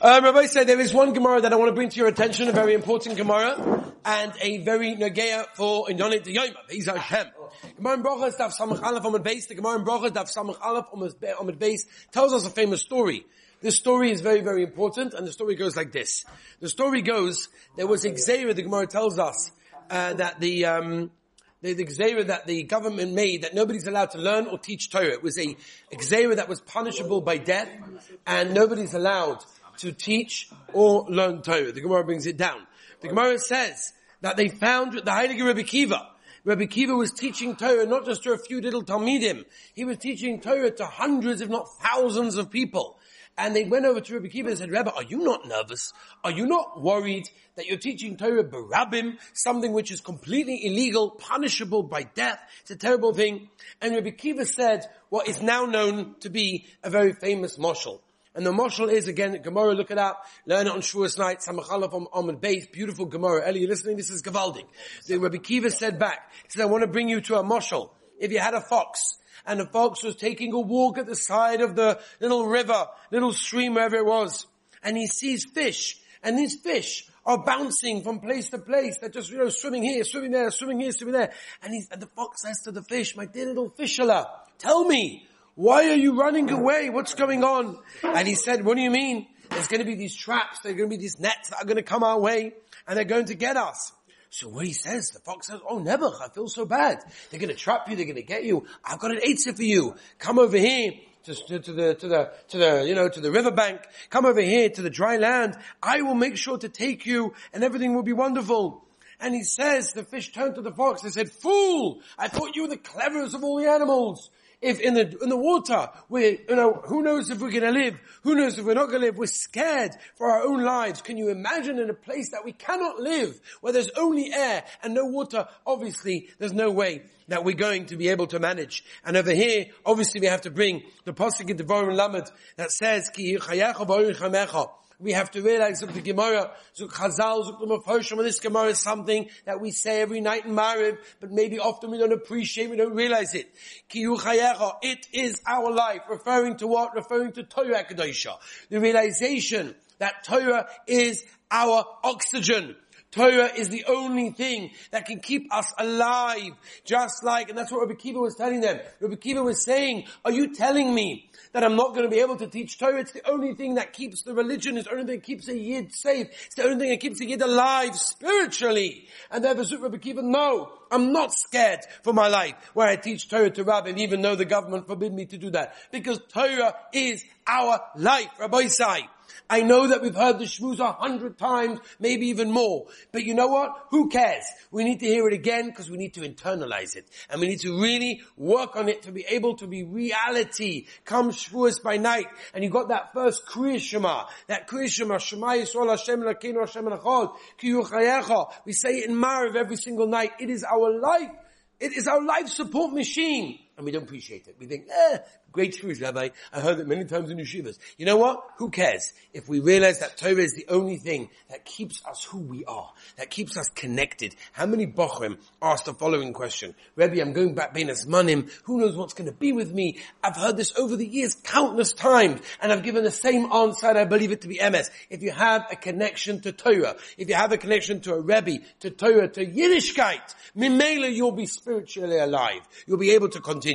Um, Rabbi said there is one Gemara that I want to bring to your attention, a very important Gemara, and a very Nagea for Yonit Yoma, Beis Hashem. Gemara in Brochas, Daf Samach Aleph Amud Beis, the Gemara in Brochas, Daf Samach Aleph Amud Beis, tells us a famous story. This story is very, very important, and the story goes like this. The story goes, there was a Xera, the Gemara tells us, uh, that the, um, the, the Xera that the government made that nobody's allowed to learn or teach Torah. It was a Xera that was punishable by death, and nobody's allowed to teach or learn Torah. The Gemara brings it down. The Gemara says that they found the Heilige Rebbe Kiva. Rebbe Kiva was teaching Torah not just to a few little Talmidim. He was teaching Torah to hundreds, if not thousands of people. And they went over to Rebbe Kiva and said, Rebbe, are you not nervous? Are you not worried that you're teaching Torah barabim, something which is completely illegal, punishable by death? It's a terrible thing. And Rebbe Kiva said what is now known to be a very famous moshel. And the mashal is again, Gemara, look it up, learn it on Shavuos night, Samachalaf on Amud Beis, beautiful Gemara. Eli, you listening? This is Gavaldik. The Rabbi Kiva said back, he said, I want to bring you to a mashal. If you had a fox, and the fox was taking a walk at the side of the little river, little stream, wherever it was, and he sees fish, and these fish are bouncing from place to place. They're just, you know, swimming here, swimming there, swimming here, swimming there. And, and the fox says to the fish, my dear little fishela, tell me, why are you running away? What's going on? And he said, what do you mean? There's going to be these traps, there's going to be these nets that are going to come our way, and they're going to get us. So what he says, the fox says, oh never, I feel so bad. They're going to trap you, they're going to get you. I've got an answer for you. Come over here. To, to, the, to the, to the, you know, to the riverbank. Come over here to the dry land. I will make sure to take you and everything will be wonderful. And he says, the fish turned to the fox and said, fool, I thought you were the cleverest of all the animals if in the in the water we you know who knows if we're going to live? Who knows if we're not going to live? We're scared for our own lives. Can you imagine in a place that we cannot live where there's only air and no water? Obviously there's no way that we're going to be able to manage. And over here obviously we have to bring the pasuk in Devarim Lamed that says ki we have to realize that the Gemara, Zuk Chazal, Zuk Lemafoshem, this Gemara is something that we say every night in Mariv, but maybe often we don't appreciate, we don't realize it. It is our life, referring to what? Referring to Torah Kedosha. The realization that Torah is our oxygen. Torah is the only thing that can keep us alive. Just like, and that's what Rabbi Kiva was telling them. Rabbi Kiva was saying, are you telling me that I'm not going to be able to teach Torah? It's the only thing that keeps the religion, it's the only thing that keeps a Yid safe. It's the only thing that keeps a Yid alive spiritually. And therefore Rabbi Kiva, no, I'm not scared for my life where I teach Torah to Rabbi, even though the government forbid me to do that. Because Torah is our life, Rabbosai. I know that we've heard the shmuz a hundred times, maybe even more. But you know what? Who cares? We need to hear it again because we need to internalize it. And we need to really work on it to be able to be reality. Come shvuas by night. And you got that first Kriya Shema. That Kriya Shema. Shema Yisrael Hashem Elokeinu Hashem Echad. Ki We say it in Mariv every single night. It is our life. It is our life support machine. And we don't appreciate it. We think, eh, Great truth, Rabbi. I heard it many times in yeshivas. You know what? Who cares? If we realize that Torah is the only thing that keeps us who we are, that keeps us connected. How many Bochrim asked the following question? Rabbi, I'm going back Bein Hazmanim. Who knows what's going to be with me? I've heard this over the years countless times, and I've given the same answer, I believe it to be emes. If you have a connection to Torah, if you have a connection to a Rebbe, to Torah, to Yiddishkeit, Mimela, you'll be spiritually alive. You'll be able to continue.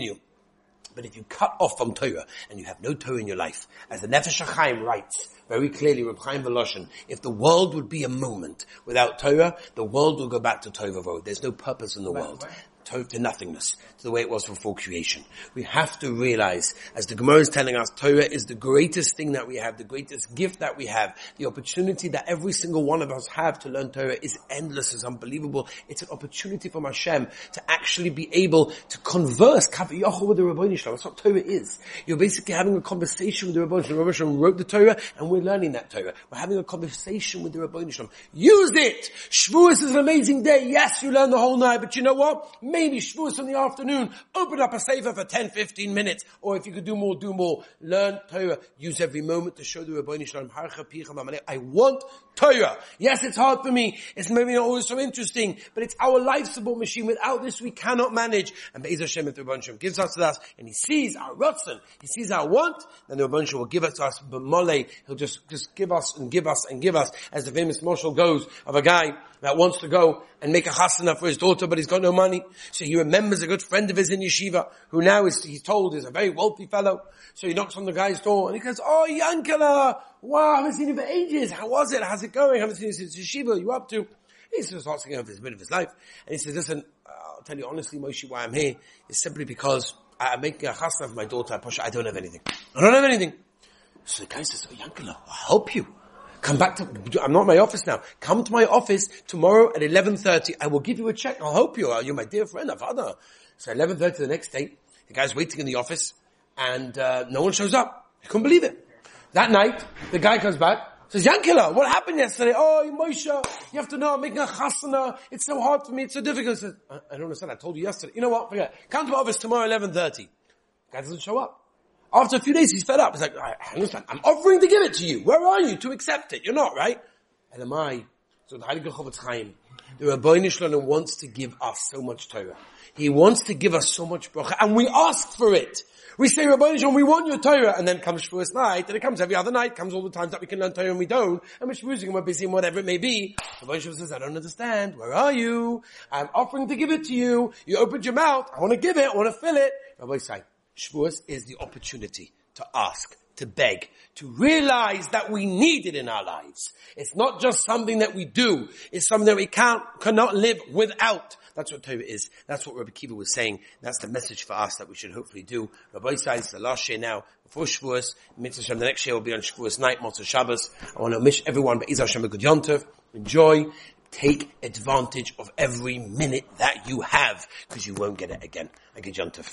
But if you cut off from Torah and you have no Torah in your life, as the Nefesh HaChaim writes very clearly, Reb Chaim Volozhin, if the world would be a moment without Torah, the world will go back to Torah. There's no purpose in the world to nothingness, to the way it was before creation. We have to realize, as the Gemara is telling us, Torah is the greatest thing that we have, the greatest gift that we have. The opportunity that every single one of us have to learn Torah is endless, is unbelievable. It's an opportunity from Hashem to actually be able to converse, with the Ribbono Shel Olam. That's what Torah is. You're basically having a conversation with the Ribbono Shel Olam. Rabbi Shalom wrote the Torah, and we're learning that Torah. We're having a conversation with the Ribbono Shel Olam. Use it! Shavuos is an amazing day. Yes, you learn the whole night, but you know what? Maybe maybe Shavuos in the afternoon, open up a sefer for 10, 15 minutes, or if you could do more, do more. Learn Torah. Use every moment to show the Ribbono Shel Olam, I want Torah. Yes, it's hard for me. It's maybe not always so interesting, but it's our life support machine. Without this, we cannot manage. And Be'ez Hashem, if the Ribbono Shel Olam gives us to us, and he sees our rotzen, he sees our want, then the Ribbono Shel Olam will give it to us, but Mole, he'll just, just give us and give us and give us, as the famous mashal goes of a guy that wants to go and make a chasana for his daughter, but he's got no money. So he remembers a good friend of his in yeshiva, who now is, he's told is a very wealthy fellow. So he knocks on the guy's door and he goes, oh, Yankala, wow, I haven't seen you for ages. How was it? How's it going? I haven't seen you since yeshiva. What are you up to? He starts asking him his bit of his life. And he says, listen, I'll tell you honestly, Moshe, why I'm here is simply because I'm making a chasana for my daughter, Pasha. I don't have anything. I don't have anything. So the guy says, oh, Yankala, I'll help you. Come back to, I'm not in my office now. Come to my office tomorrow at 11.30. I will give you a check. I'll help you. You're my dear friend, father. So 11.30 the next day, the guy's waiting in the office and, uh, no one shows up. I couldn't believe it. That night, the guy comes back, says, Yankila, what happened yesterday? Oh, Moshe, you have to know, I'm making a chasana. It's so hard for me. It's so difficult. Says, I, I don't understand. I told you yesterday. You know what? Forget. Come to my office tomorrow 11.30. Guy doesn't show up. After a few days, he's fed up. He's like, I understand. I'm offering to give it to you. Where are you to accept it? You're not, right? And am I? So the Heilige Chofetz Chaim, the Ribbono Shel Olam wants to give us so much Torah. He wants to give us so much bracha, and we ask for it. We say, Ribbono Shel Olam, we want your Torah, and then comes Shavuos night, and it comes every other night, comes all the times that we can learn Torah and we don't, and we're shvuzing and we're busy and whatever it may be. Ribbono Shel Olam says, I don't understand. Where are you? I'm offering to give it to you. You opened your mouth. I want to give it. I want to fill it. Rabbosai, Shavuos is the opportunity to ask, to beg, to realize that we need it in our lives. It's not just something that we do. It's something that we can't, cannot live without. That's what Torah is. That's what Rabbi Kiva was saying. That's the message for us that we should hopefully do. Rabbi says the last year now before Shavuos. Mitzvah the next year will be on Shavuos night, Motzei Shabbos. I want to wish everyone, but Hashem a good. Enjoy. Take advantage of every minute that you have because you won't get it again. A good Yontov.